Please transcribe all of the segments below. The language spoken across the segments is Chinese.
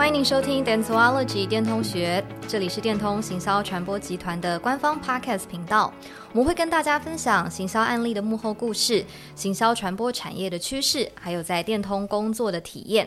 欢迎您收听 Dentology 电通学，这里是电通行销传播集团的官方 Podcast 频道。我们会跟大家分享行销案例的幕后故事、行销传播产业的趋势，还有在电通工作的体验。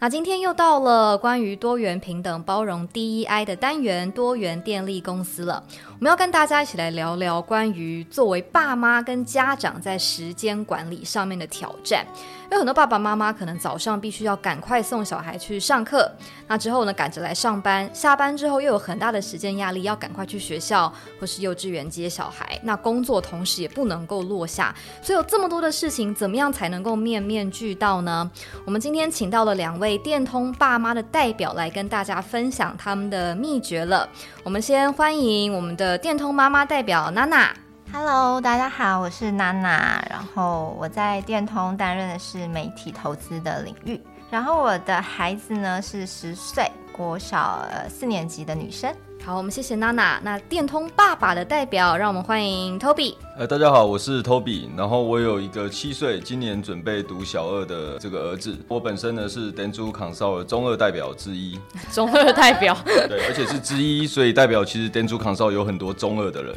那今天又到了关于多元、平等、包容 DEI 的单元——多元电力公司了。我们要跟大家一起来聊聊关于作为爸妈跟家长在时间管理上面的挑战。因为很多爸爸妈妈可能早上必须要赶快送小孩去上课，那之后呢，赶着来上班，下班之后又有很大的时间压力，要赶快去学校或是幼稚园接小孩。那工作同时也不能够落下，所以有这么多的事情，怎么样才能够面面俱到呢？我们今天请到了两位电通爸妈的代表来跟大家分享他们的秘诀了。我们先欢迎我们的电通妈妈代表娜娜。Hello，大家好，我是娜娜。然后我在电通担任的是媒体投资的领域。然后我的孩子呢是十岁，国小四年级的女生。好，我们谢谢娜娜。那电通爸爸的代表，让我们欢迎 Toby。呃，大家好，我是 Toby。然后我有一个七岁，今年准备读小二的这个儿子。我本身呢是 Dentsu Consult 的中二代表之一。中二代表。对，而且是之一，所以代表其实 Dentsu Consult 有很多中二的人。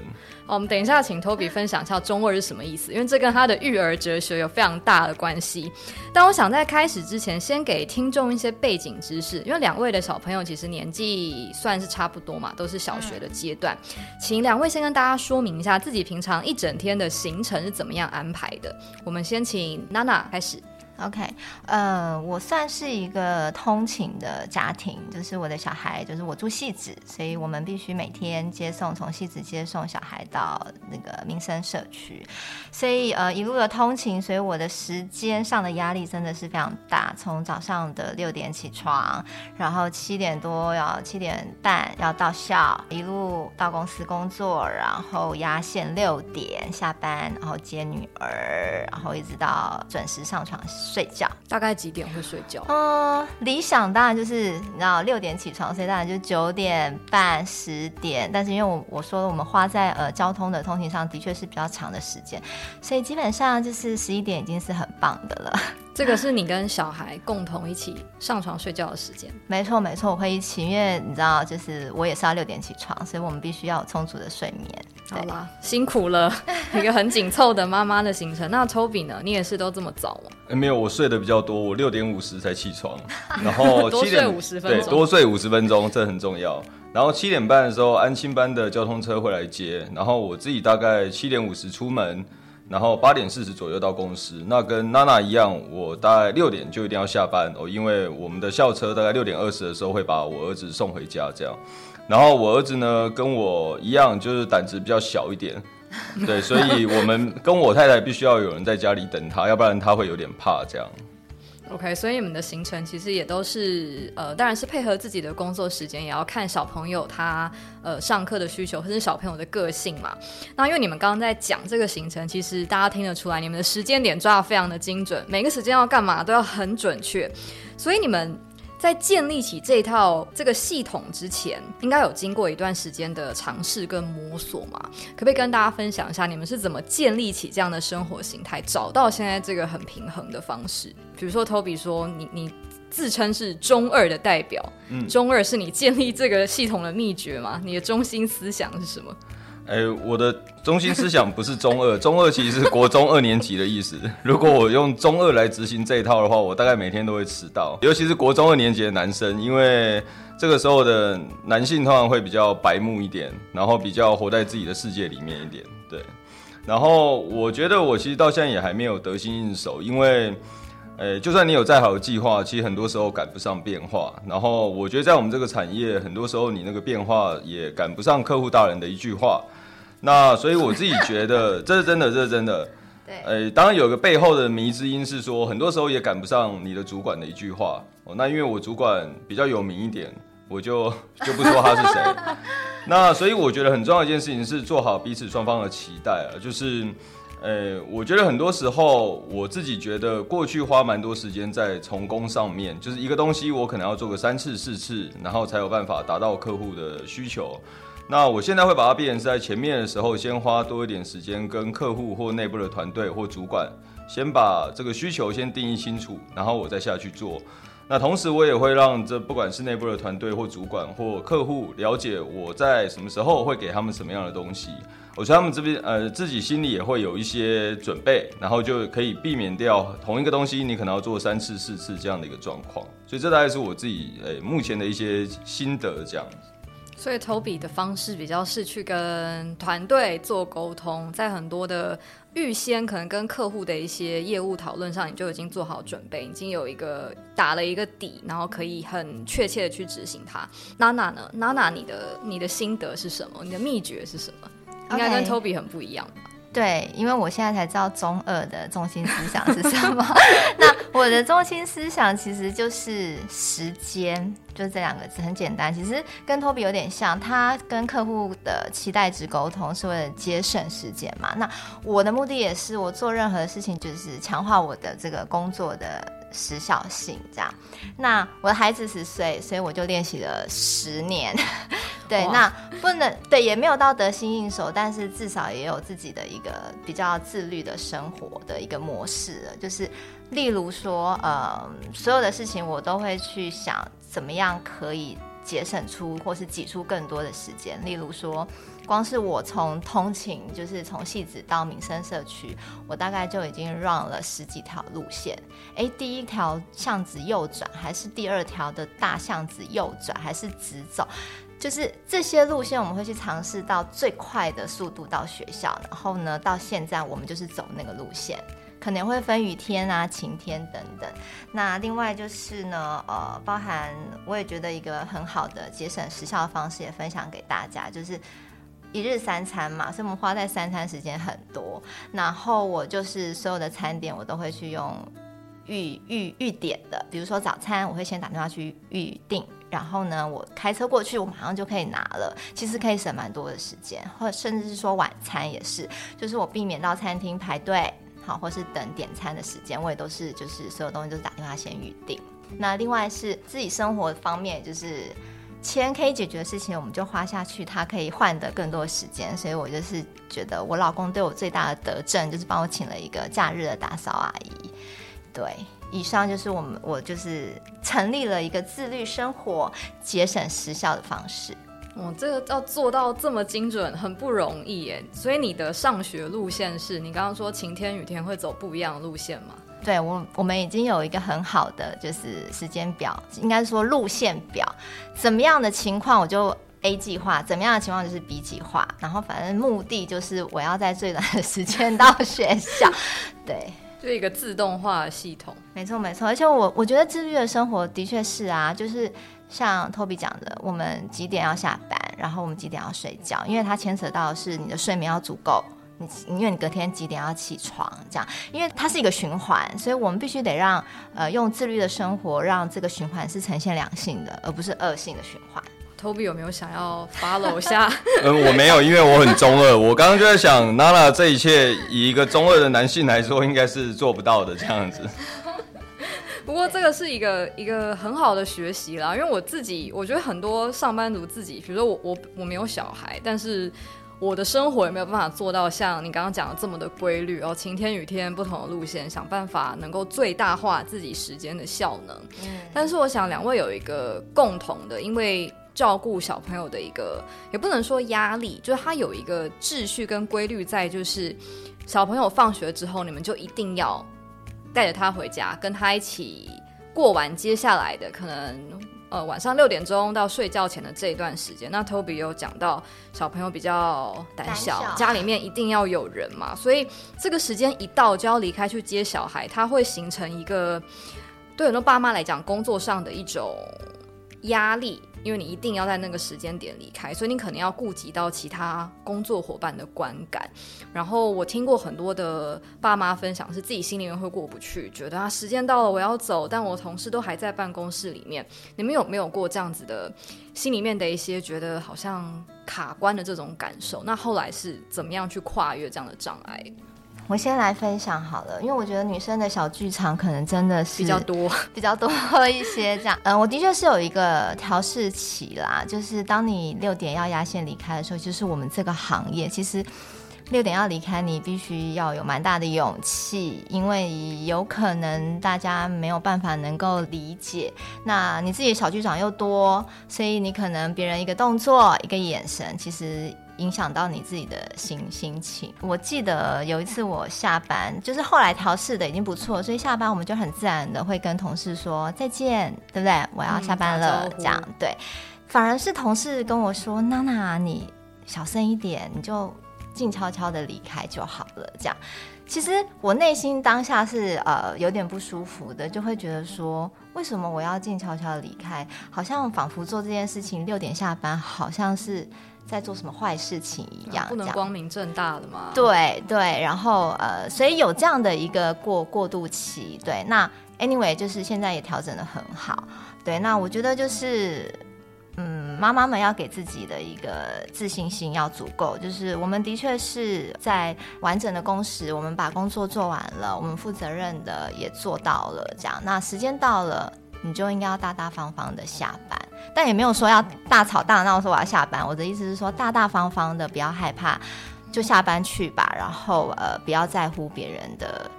好，我们等一下请 Toby 分享一下中二是什么意思，因为这跟他的育儿哲学有非常大的关系。但我想在开始之前，先给听众一些背景知识，因为两位的小朋友其实年纪算是差不多嘛。都是小学的阶段，请两位先跟大家说明一下自己平常一整天的行程是怎么样安排的。我们先请娜娜开始。OK，呃，我算是一个通勤的家庭，就是我的小孩，就是我住戏子，所以我们必须每天接送，从戏子接送小孩到那个民生社区，所以呃一路的通勤，所以我的时间上的压力真的是非常大。从早上的六点起床，然后七点多要七点半要到校，一路到公司工作，然后压线六点下班，然后接女儿，然后一直到准时上床。睡觉大概几点会睡觉？嗯，理想当然就是你知道六点起床，所以当然就九点半十点。但是因为我我说了，我们花在呃交通的通勤上的确是比较长的时间，所以基本上就是十一点已经是很棒的了。这个是你跟小孩共同一起上床睡觉的时间？没错没错，我会一起，因为你知道，就是我也是要六点起床，所以我们必须要有充足的睡眠。好啦，辛苦了，一个很紧凑的妈妈的行程。那 Toby 呢？你也是都这么早吗？欸，没有，我睡得比较多，我六点五十才起床，然后七点多睡五十分钟，对，多睡五十分钟，这很重要。然后七点半的时候，安亲班的交通车会来接，然后我自己大概七点五十出门。然后八点四十左右到公司，那跟娜娜一样，我大概六点就一定要下班哦，因为我们的校车大概六点二十的时候会把我儿子送回家，这样。然后我儿子呢跟我一样，就是胆子比较小一点，对，所以我们跟我太太必须要有人在家里等他，要不然他会有点怕这样。OK，所以你们的行程其实也都是呃，当然是配合自己的工作时间，也要看小朋友他呃上课的需求，或是小朋友的个性嘛。那因为你们刚刚在讲这个行程，其实大家听得出来，你们的时间点抓的非常的精准，每个时间要干嘛都要很准确，所以你们。在建立起这套这个系统之前，应该有经过一段时间的尝试跟摸索嘛？可不可以跟大家分享一下，你们是怎么建立起这样的生活形态，找到现在这个很平衡的方式？比如说，Toby 说你你自称是中二的代表，嗯，中二是你建立这个系统的秘诀吗？你的中心思想是什么？哎、我的中心思想不是中二，中二其实是国中二年级的意思。如果我用中二来执行这一套的话，我大概每天都会迟到，尤其是国中二年级的男生，因为这个时候的男性通常会比较白目一点，然后比较活在自己的世界里面一点。对，然后我觉得我其实到现在也还没有得心应手，因为，欸，就算你有再好的计划，其实很多时候赶不上变化。然后我觉得在我们这个产业，很多时候你那个变化也赶不上客户大人的一句话。那所以我自己觉得 这是真的，这是真的。对，诶，当然有个背后的迷之音是说，很多时候也赶不上你的主管的一句话。哦，那因为我主管比较有名一点，我就 就不说他是谁。那所以我觉得很重要一件事情是做好彼此双方的期待啊，就是，诶，我觉得很多时候我自己觉得过去花蛮多时间在从工上面，就是一个东西我可能要做个三次四次，然后才有办法达到客户的需求。那我现在会把它变成在前面的时候，先花多一点时间跟客户或内部的团队或主管，先把这个需求先定义清楚，然后我再下去做。那同时我也会让这不管是内部的团队或主管或客户了解我在什么时候会给他们什么样的东西。我觉得他们这边呃自己心里也会有一些准备，然后就可以避免掉同一个东西你可能要做三次四次这样的一个状况。所以这大概是我自己呃目前的一些心得这样子。所以 Toby 的方式比较是去跟团队做沟通，在很多的预先可能跟客户的一些业务讨论上，你就已经做好准备，已经有一个打了一个底，然后可以很确切的去执行它。娜娜呢？娜娜，你的你的心得是什么？你的秘诀是什么？应该跟 Toby 很不一样吧.对，因为我现在才知道中二的中心思想是什么。那我的中心思想其实就是时间，就是这两个字，很简单。其实跟 Toby 有点像，他跟客户的期待值沟通是为了节省时间嘛。那我的目的也是，我做任何事情就是强化我的这个工作的。时效性这样，那我的孩子十岁，所以我就练习了十年。对，那不能对，也没有到得心应手，但是至少也有自己的一个比较自律的生活的一个模式了。就是例如说，呃，所有的事情我都会去想，怎么样可以节省出或是挤出更多的时间。例如说。光是我从通勤，就是从戏子到民生社区，我大概就已经 run 了十几条路线。哎，第一条巷子右转，还是第二条的大巷子右转，还是直走？就是这些路线，我们会去尝试到最快的速度到学校。然后呢，到现在我们就是走那个路线，可能会分雨天啊、晴天等等。那另外就是呢，呃，包含我也觉得一个很好的节省时效的方式，也分享给大家，就是。一日三餐嘛，所以我们花在三餐时间很多。然后我就是所有的餐点，我都会去用预预预点的。比如说早餐，我会先打电话去预定，然后呢，我开车过去，我马上就可以拿了。其实可以省蛮多的时间，或甚至是说晚餐也是，就是我避免到餐厅排队，好，或是等点餐的时间，我也都是就是所有东西都是打电话先预定。那另外是自己生活方面，就是。钱可以解决的事情，我们就花下去，它可以换得更多时间。所以我就是觉得，我老公对我最大的德政就是帮我请了一个假日的打扫阿姨。对，以上就是我们我就是成立了一个自律生活、节省时效的方式。哦，这个要做到这么精准，很不容易耶。所以你的上学路线是你刚刚说晴天雨天会走不一样的路线吗？对我，我们已经有一个很好的就是时间表，应该说路线表，怎么样的情况我就 A 计划，怎么样的情况就是 B 计划，然后反正目的就是我要在最短的时间到学校，对，就一个自动化系统，没错没错，而且我我觉得自律的生活的确是啊，就是像 Toby 讲的，我们几点要下班，然后我们几点要睡觉，因为它牵扯到是你的睡眠要足够。你因为你隔天几点要起床，这样，因为它是一个循环，所以我们必须得让呃用自律的生活，让这个循环是呈现良性的，而不是恶性的循环。Toby 有没有想要 follow 一下？嗯，我没有，因为我很中二。我刚刚就在想，Nana 这一切以一个中二的男性来说，应该是做不到的这样子。不过这个是一个一个很好的学习啦，因为我自己我觉得很多上班族自己，比如说我我我没有小孩，但是。我的生活也没有办法做到像你刚刚讲的这么的规律哦，晴天雨天不同的路线，想办法能够最大化自己时间的效能。嗯，但是我想两位有一个共同的，因为照顾小朋友的一个，也不能说压力，就是他有一个秩序跟规律在，就是小朋友放学之后，你们就一定要带着他回家，跟他一起过完接下来的可能。呃，晚上六点钟到睡觉前的这一段时间，那 Toby 有讲到小朋友比较胆小，胆小家里面一定要有人嘛，所以这个时间一到就要离开去接小孩，他会形成一个对很多爸妈来讲工作上的一种压力。因为你一定要在那个时间点离开，所以你可能要顾及到其他工作伙伴的观感。然后我听过很多的爸妈分享，是自己心里面会过不去，觉得啊时间到了我要走，但我同事都还在办公室里面。你们有没有过这样子的心里面的一些觉得好像卡关的这种感受？那后来是怎么样去跨越这样的障碍？我先来分享好了，因为我觉得女生的小剧场可能真的是比较多，比较多 一些这样。嗯，我的确是有一个调试期啦，就是当你六点要压线离开的时候，就是我们这个行业其实六点要离开，你必须要有蛮大的勇气，因为有可能大家没有办法能够理解。那你自己小剧场又多，所以你可能别人一个动作、一个眼神，其实影响到你自己的心心情。我记得有一次我下班，就是后来调试的已经不错，所以下班我们就很自然的会跟同事说再见，对不对？我要下班了，嗯、这样对。反而是同事跟我说：“娜娜，你小声一点，你就。”静悄悄的离开就好了。这样，其实我内心当下是呃有点不舒服的，就会觉得说，为什么我要静悄悄的离开？好像仿佛做这件事情六点下班，好像是在做什么坏事情一样，不能光明正大的嘛。对对，然后呃，所以有这样的一个过过渡期。对，那 anyway 就是现在也调整的很好。对，那我觉得就是。嗯，妈妈们要给自己的一个自信心要足够，就是我们的确是在完整的工时，我们把工作做完了，我们负责任的也做到了，这样，那时间到了，你就应该要大大方方的下班，但也没有说要大吵大闹说我要下班，我的意思是说大大方方的，不要害怕，就下班去吧，然后呃，不要在乎别人的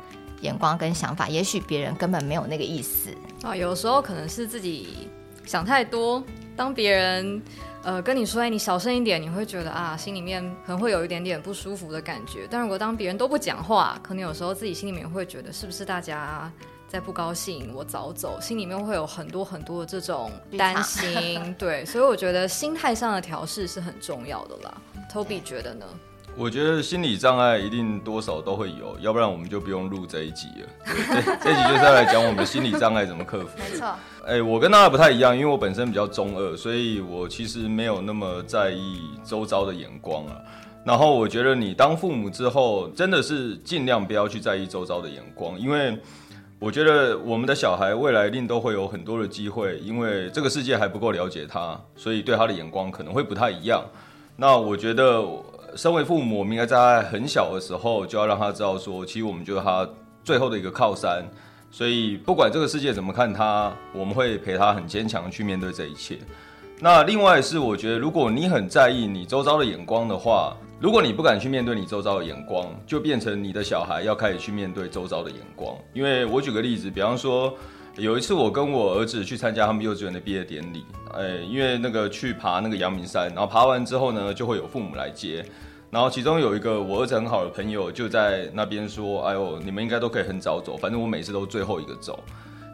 眼光跟想法，也许别人根本没有那个意思啊，有时候可能是自己想太多。当别人呃跟你说“哎，你小声一点”，你会觉得啊，心里面可能会有一点点不舒服的感觉。但如果当别人都不讲话，可能有时候自己心里面会觉得，是不是大家在不高兴？我早走，心里面会有很多很多的这种担心。对，所以我觉得心态上的调试是很重要的啦。Toby 觉得呢？我觉得心理障碍一定多少都会有，要不然我们就不用录这一集了。这这一集就是要来讲我们的心理障碍怎么克服。没错。哎，我跟大家不太一样，因为我本身比较中二，所以我其实没有那么在意周遭的眼光啊。然后我觉得你当父母之后，真的是尽量不要去在意周遭的眼光，因为我觉得我们的小孩未来一定都会有很多的机会，因为这个世界还不够了解他，所以对他的眼光可能会不太一样。那我觉得。身为父母，我们应该在很小的时候就要让他知道说，其实我们就是他最后的一个靠山。所以不管这个世界怎么看他，我们会陪他很坚强去面对这一切。那另外是，我觉得如果你很在意你周遭的眼光的话，如果你不敢去面对你周遭的眼光，就变成你的小孩要开始去面对周遭的眼光。因为我举个例子，比方说。有一次，我跟我儿子去参加他们幼稚园的毕业典礼，哎，因为那个去爬那个阳明山，然后爬完之后呢，就会有父母来接，然后其中有一个我儿子很好的朋友就在那边说：“哎呦，你们应该都可以很早走，反正我每次都最后一个走。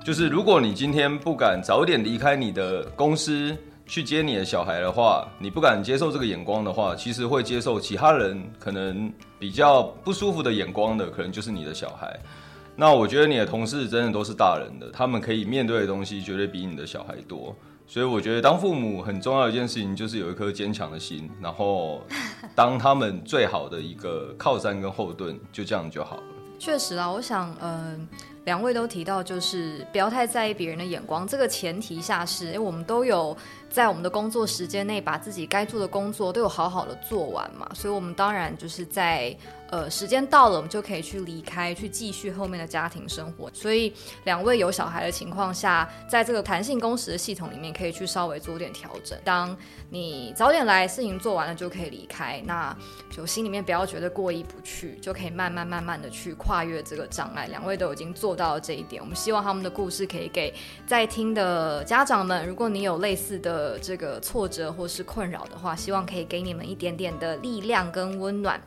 就是如果你今天不敢早点离开你的公司去接你的小孩的话，你不敢接受这个眼光的话，其实会接受其他人可能比较不舒服的眼光的，可能就是你的小孩。”那我觉得你的同事真的都是大人的，他们可以面对的东西绝对比你的小孩多，所以我觉得当父母很重要一件事情就是有一颗坚强的心，然后当他们最好的一个靠山跟后盾，就这样就好了。确实啊，我想，嗯、呃，两位都提到就是不要太在意别人的眼光，这个前提下是，哎，我们都有在我们的工作时间内把自己该做的工作都有好好的做完嘛，所以我们当然就是在。呃，时间到了，我们就可以去离开，去继续后面的家庭生活。所以，两位有小孩的情况下，在这个弹性工时的系统里面，可以去稍微做点调整。当你早点来，事情做完了就可以离开，那就心里面不要觉得过意不去，就可以慢慢慢慢的去跨越这个障碍。两位都已经做到了这一点，我们希望他们的故事可以给在听的家长们，如果你有类似的这个挫折或是困扰的话，希望可以给你们一点点的力量跟温暖。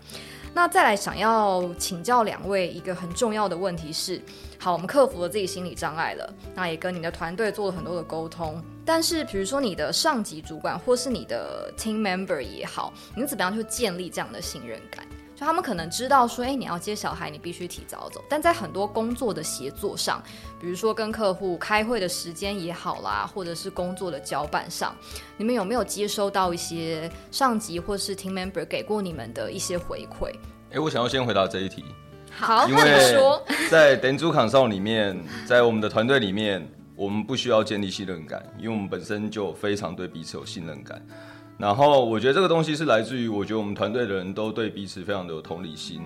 那再来想要请教两位一个很重要的问题是：好，我们克服了自己心理障碍了，那也跟你的团队做了很多的沟通，但是比如说你的上级主管或是你的 team member 也好，你怎么样去建立这样的信任感？他们可能知道说，哎，你要接小孩，你必须提早走。但在很多工作的协作上，比如说跟客户开会的时间也好啦，或者是工作的交办上，你们有没有接收到一些上级或是 team member 给过你们的一些回馈？哎，我想要先回答这一题。好，因 为 在 Dentsu Consult 里面，在我们的团队里面，我们不需要建立信任感，因为我们本身就非常对彼此有信任感。然后我觉得这个东西是来自于，我觉得我们团队的人都对彼此非常的有同理心。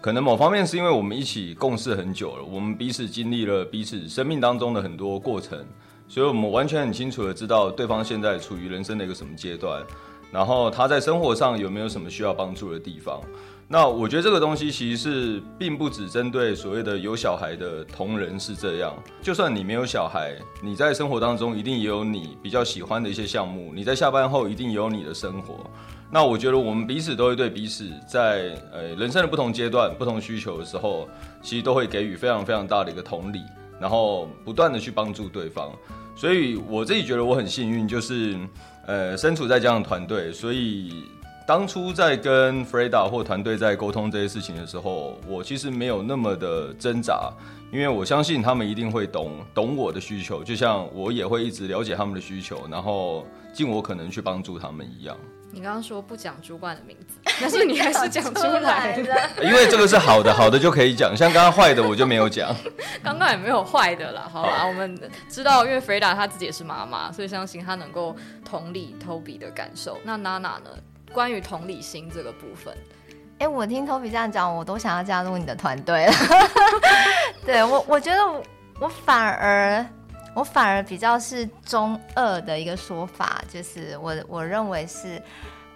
可能某方面是因为我们一起共事很久了，我们彼此经历了彼此生命当中的很多过程，所以我们完全很清楚的知道对方现在处于人生的一个什么阶段，然后他在生活上有没有什么需要帮助的地方。那我觉得这个东西其实是并不只针对所谓的有小孩的同人是这样，就算你没有小孩，你在生活当中一定也有你比较喜欢的一些项目，你在下班后一定也有你的生活。那我觉得我们彼此都会对彼此在呃人生的不同阶段、不同需求的时候，其实都会给予非常非常大的一个同理，然后不断的去帮助对方。所以我自己觉得我很幸运，就是呃身处在这样的团队，所以当初在跟 Freda 或团队在沟通这些事情的时候，我其实没有那么的挣扎，因为我相信他们一定会懂懂我的需求，就像我也会一直了解他们的需求，然后尽我可能去帮助他们一样。你刚刚说不讲主管的名字，但是你还是讲出来了。因为这个是好的，好的就可以讲，像刚刚坏的我就没有讲。刚刚也没有坏的啦，好吧？我们知道，因为 Freda 她自己也是妈妈，所以相信她能够同理 Toby 的感受。那娜娜呢？关于同理心这个部分，哎、欸，我听 Toby 这样讲，我都想要加入你的团队了。对我，我觉得我，我反而。我反而比较是中二的一个说法，就是我我认为是，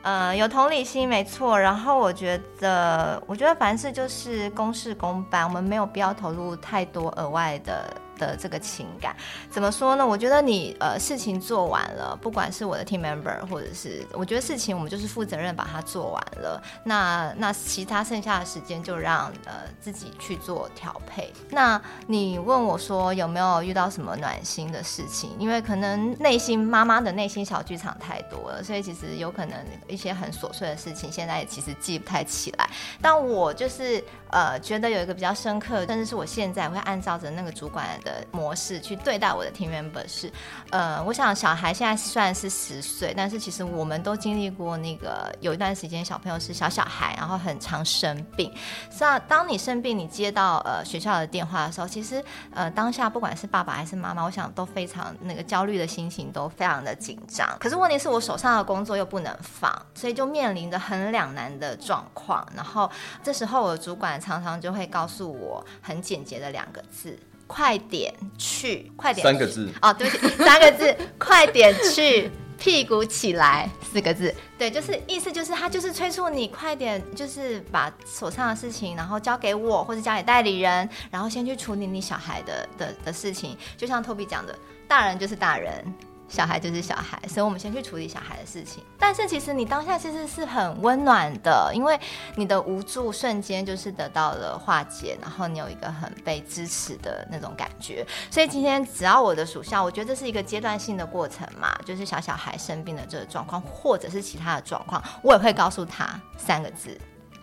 呃，有同理心没错。然后我觉得，我觉得凡事就是公事公办，我们没有必要投入太多额外的。的这个情感怎么说呢？我觉得你呃事情做完了，不管是我的 team member 或者是我觉得事情我们就是负责任把它做完了。那那其他剩下的时间就让呃自己去做调配。那你问我说有没有遇到什么暖心的事情？因为可能内心妈妈的内心小剧场太多了，所以其实有可能一些很琐碎的事情现在也其实记不太起来。但我就是呃觉得有一个比较深刻，甚至是我现在会按照着那个主管的。模式去对待我的 team member 是，呃，我想小孩现在虽然是十岁，但是其实我们都经历过那个有一段时间小朋友是小小孩，然后很常生病。是啊，当你生病，你接到呃学校的电话的时候，其实呃当下不管是爸爸还是妈妈，我想都非常那个焦虑的心情都非常的紧张。可是问题是我手上的工作又不能放，所以就面临着很两难的状况。然后这时候我的主管常常就会告诉我很简洁的两个字。快点去，快点。三个字哦，对不起，三个字，快点去，屁股起来，四个字，对，就是意思就是他就是催促你快点，就是把手上的事情，然后交给我或者交给代理人，然后先去处理你小孩的的的事情。就像 Toby 讲的，大人就是大人。小孩就是小孩，所以我们先去处理小孩的事情。但是其实你当下其实是很温暖的，因为你的无助瞬间就是得到了化解，然后你有一个很被支持的那种感觉。所以今天只要我的属相，我觉得这是一个阶段性的过程嘛，就是小小孩生病的这个状况，或者是其他的状况，我也会告诉他三个字：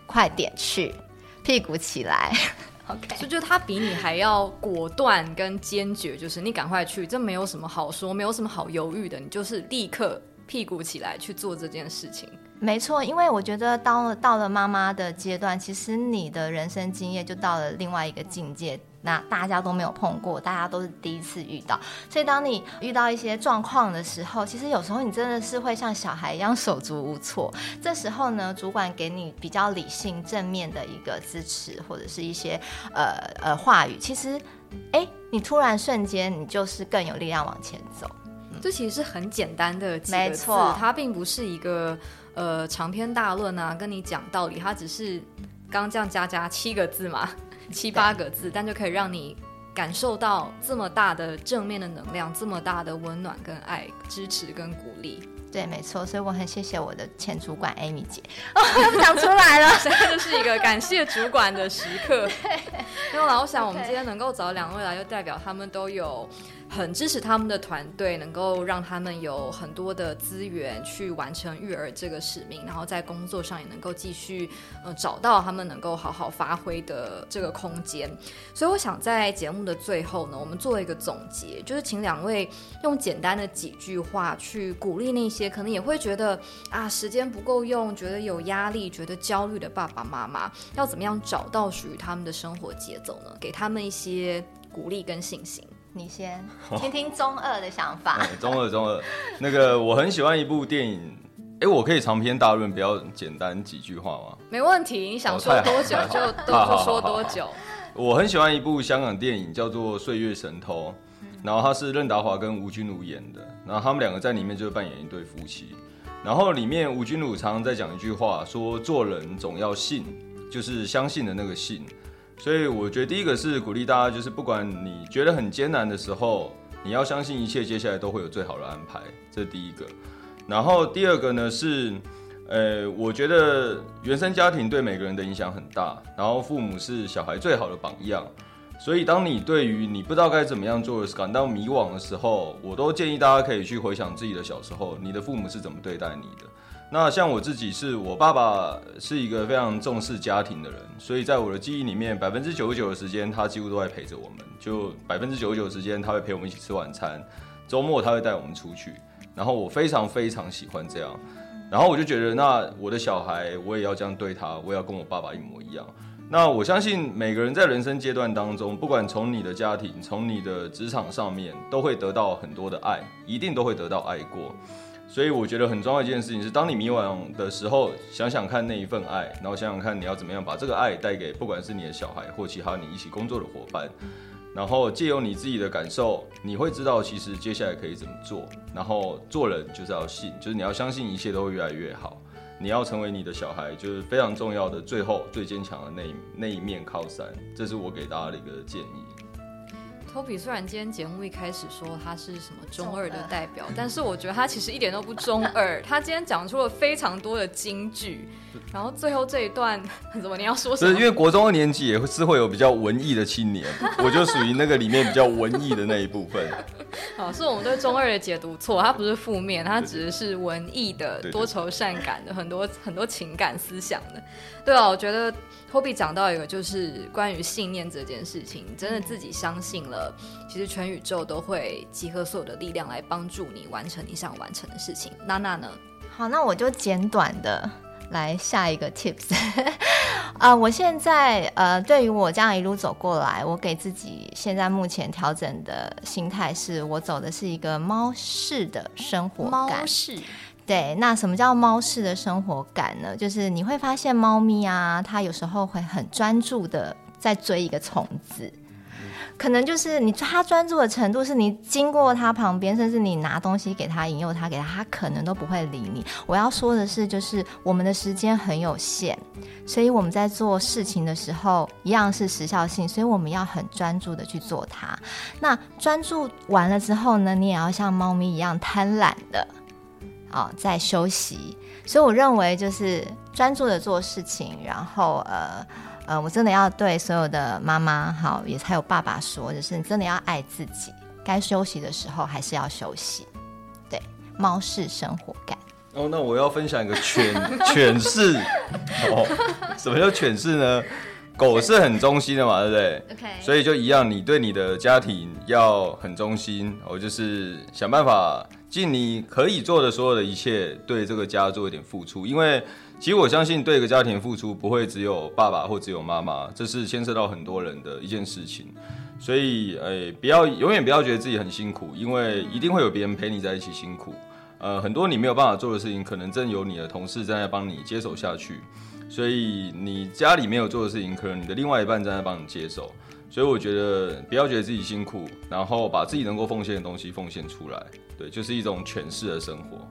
快点去，屁股起来。OK，所以就他比你还要果断跟坚决，就是你赶快去，这没有什么好说，没有什么好犹豫的，你就是立刻屁股起来去做这件事情。没错，因为我觉得到了到了妈妈的阶段，其实你的人生经验就到了另外一个境界。那大家都没有碰过，大家都是第一次遇到，所以当你遇到一些状况的时候，其实有时候你真的是会像小孩一样手足无措。这时候呢，主管给你比较理性、正面的一个支持，或者是一些呃呃话语，其实，哎，你突然瞬间你就是更有力量往前走。嗯、这其实是很简单的几个字，没错，它并不是一个呃长篇大论啊，跟你讲道理，它只是刚刚这样加加七个字嘛。七八个字，但就可以让你感受到这么大的正面的能量，这么大的温暖跟爱、支持跟鼓励。对，没错，所以我很谢谢我的前主管 Amy 姐，哦，又讲出来了，现在就是一个感谢主管的时刻。因为我想，我们今天能够找两位来，就代表他们都有。很支持他们的团队，能够让他们有很多的资源去完成育儿这个使命，然后在工作上也能够继续呃找到他们能够好好发挥的这个空间。所以我想在节目的最后呢，我们做一个总结，就是请两位用简单的几句话去鼓励那些可能也会觉得啊时间不够用，觉得有压力、觉得焦虑的爸爸妈妈，要怎么样找到属于他们的生活节奏呢？给他们一些鼓励跟信心。你先听听中二的想法。哦、中二中二，那个我很喜欢一部电影，哎，我可以长篇大论，比较简单几句话吗？没问题，你想说多久就 多说多久。我很喜欢一部香港电影，叫做《岁月神偷》，然后它是任达华跟吴君如演的，然后他们两个在里面就扮演一对夫妻，然后里面吴君如常常在讲一句话，说做人总要信，就是相信的那个信。所以我觉得第一个是鼓励大家，就是不管你觉得很艰难的时候，你要相信一切接下来都会有最好的安排，这是第一个。然后第二个呢是，呃，我觉得原生家庭对每个人的影响很大，然后父母是小孩最好的榜样。所以，当你对于你不知道该怎么样做的感到迷惘的时候，我都建议大家可以去回想自己的小时候，你的父母是怎么对待你的。那像我自己是，我爸爸是一个非常重视家庭的人，所以在我的记忆里面，百分之九十九的时间他几乎都在陪着我们，就百分之九十九的时间他会陪我们一起吃晚餐，周末他会带我们出去，然后我非常非常喜欢这样，然后我就觉得，那我的小孩我也要这样对他，我也要跟我爸爸一模一样。那我相信每个人在人生阶段当中，不管从你的家庭，从你的职场上面，都会得到很多的爱，一定都会得到爱过。所以我觉得很重要一件事情是，当你迷惘的时候，想想看那一份爱，然后想想看你要怎么样把这个爱带给不管是你的小孩或其他你一起工作的伙伴，然后借由你自己的感受，你会知道其实接下来可以怎么做。然后做人就是要信，就是你要相信一切都会越来越好。你要成为你的小孩，就是非常重要的，最后最坚强的那一那一面靠山，这是我给大家的一个建议。Toby 虽然今天节目一开始说他是什么中二的代表，但是我觉得他其实一点都不中二。他今天讲出了非常多的金句，然后最后这一段 怎么你要说什么？是因为国中二年级也是会有比较文艺的青年，我就属于那个里面比较文艺的那一部分。好，是我们对中二的解读错，他不是负面，他只是文艺的、多愁善感的、很多很多情感思想的。对啊，我觉得。Toby 讲到一个就是关于信念这件事情，真的自己相信了，其实全宇宙都会集合所有的力量来帮助你完成你想完成的事情。娜娜呢？好，那我就简短的来下一个 tips。啊、呃，我现在呃，对于我这样一路走过来，我给自己现在目前调整的心态是，我走的是一个猫式的生活感。猫式。对，那什么叫猫式的生活感呢？就是你会发现猫咪啊，它有时候会很专注的在追一个虫子，可能就是你他专注的程度，是你经过它旁边，甚至你拿东西给它，引诱它给它，它可能都不会理你。我要说的是，就是我们的时间很有限，所以我们在做事情的时候，一样是时效性，所以我们要很专注的去做它。那专注完了之后呢，你也要像猫咪一样贪婪的。啊、在休息，所以我认为就是专注的做事情，然后呃呃，我真的要对所有的妈妈好，也才有爸爸说，就是你真的要爱自己，该休息的时候还是要休息。对，猫式生活感。哦，那我要分享一个犬 犬式。哦，什么叫犬式呢？狗是很忠心的嘛，对不对？OK。所以就一样，你对你的家庭要很忠心，我就是想办法。尽你可以做的所有的一切，对这个家做一点付出。因为其实我相信，对一个家庭付出不会只有爸爸或只有妈妈，这是牵涉到很多人的一件事情。所以，诶、不要永远不要觉得自己很辛苦，因为一定会有别人陪你在一起辛苦。呃，很多你没有办法做的事情，可能正有你的同事正在帮你接手下去。所以，你家里没有做的事情，可能你的另外一半正在帮你接手。所以我觉得不要觉得自己辛苦，然后把自己能够奉献的东西奉献出来，对，就是一种诠释的生活。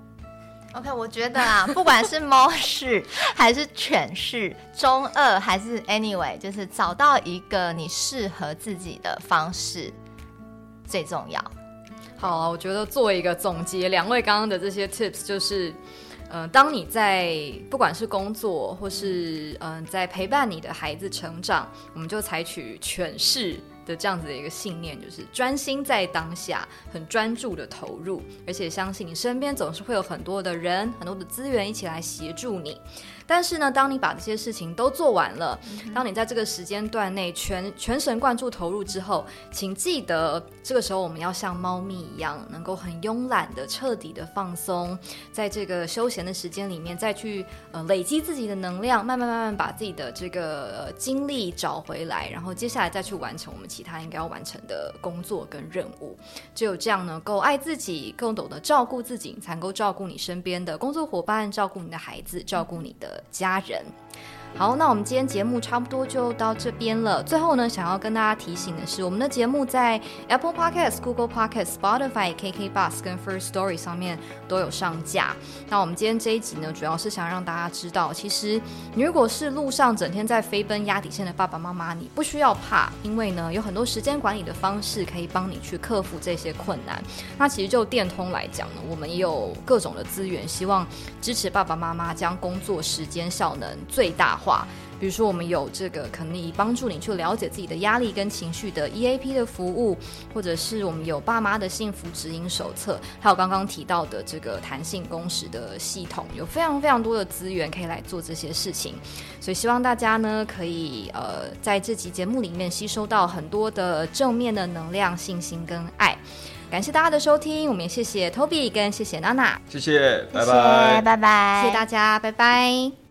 OK，我觉得啊，不管是猫式还是犬式，中二还是 anyway，就是找到一个你适合自己的方式最重要。好，我觉得做一个总结，两位刚刚的这些 tips 就是。嗯、当你在不管是工作或是嗯、在陪伴你的孩子成长，我们就采取犬式的这样子的一个信念，就是专心在当下，很专注的投入，而且相信你身边总是会有很多的人、很多的资源一起来协助你。但是呢，当你把这些事情都做完了，当你在这个时间段内全全神贯注投入之后，请记得，这个时候我们要像猫咪一样，能够很慵懒的、彻底的放松，在这个休闲的时间里面，再去呃累积自己的能量，慢慢慢慢把自己的这个精力找回来，然后接下来再去完成我们其他应该要完成的工作跟任务。只有这样能，够爱自己，更懂得照顾自己，才能够照顾你身边的工作伙伴，照顾你的孩子，照顾你的家人，好，那我们今天节目差不多就到这边了。最后呢，想要跟大家提醒的是，我们的节目在 Apple Podcast、Google Podcast、Spotify、KK Bus 跟 First Story 上面都有上架。那我们今天这一集呢，主要是想让大家知道，其实你如果是路上整天在飞奔压底线的爸爸妈妈，你不需要怕，因为呢，有很多时间管理的方式可以帮你去克服这些困难。那其实就电通来讲呢，我们也有各种的资源，希望支持爸爸妈妈将工作时间效能最大化。比如说，我们有这个可以帮助你去了解自己的压力跟情绪的 EAP 的服务，或者是我们有爸妈的幸福指引手册，还有刚刚提到的这个弹性工时的系统，有非常非常多的资源可以来做这些事情。所以希望大家呢，可以呃在这集节目里面吸收到很多的正面的能量、信心跟爱。感谢大家的收听，我们也谢谢 Toby 跟谢谢娜娜，谢谢，拜拜，谢谢，拜拜，谢谢大家，拜拜。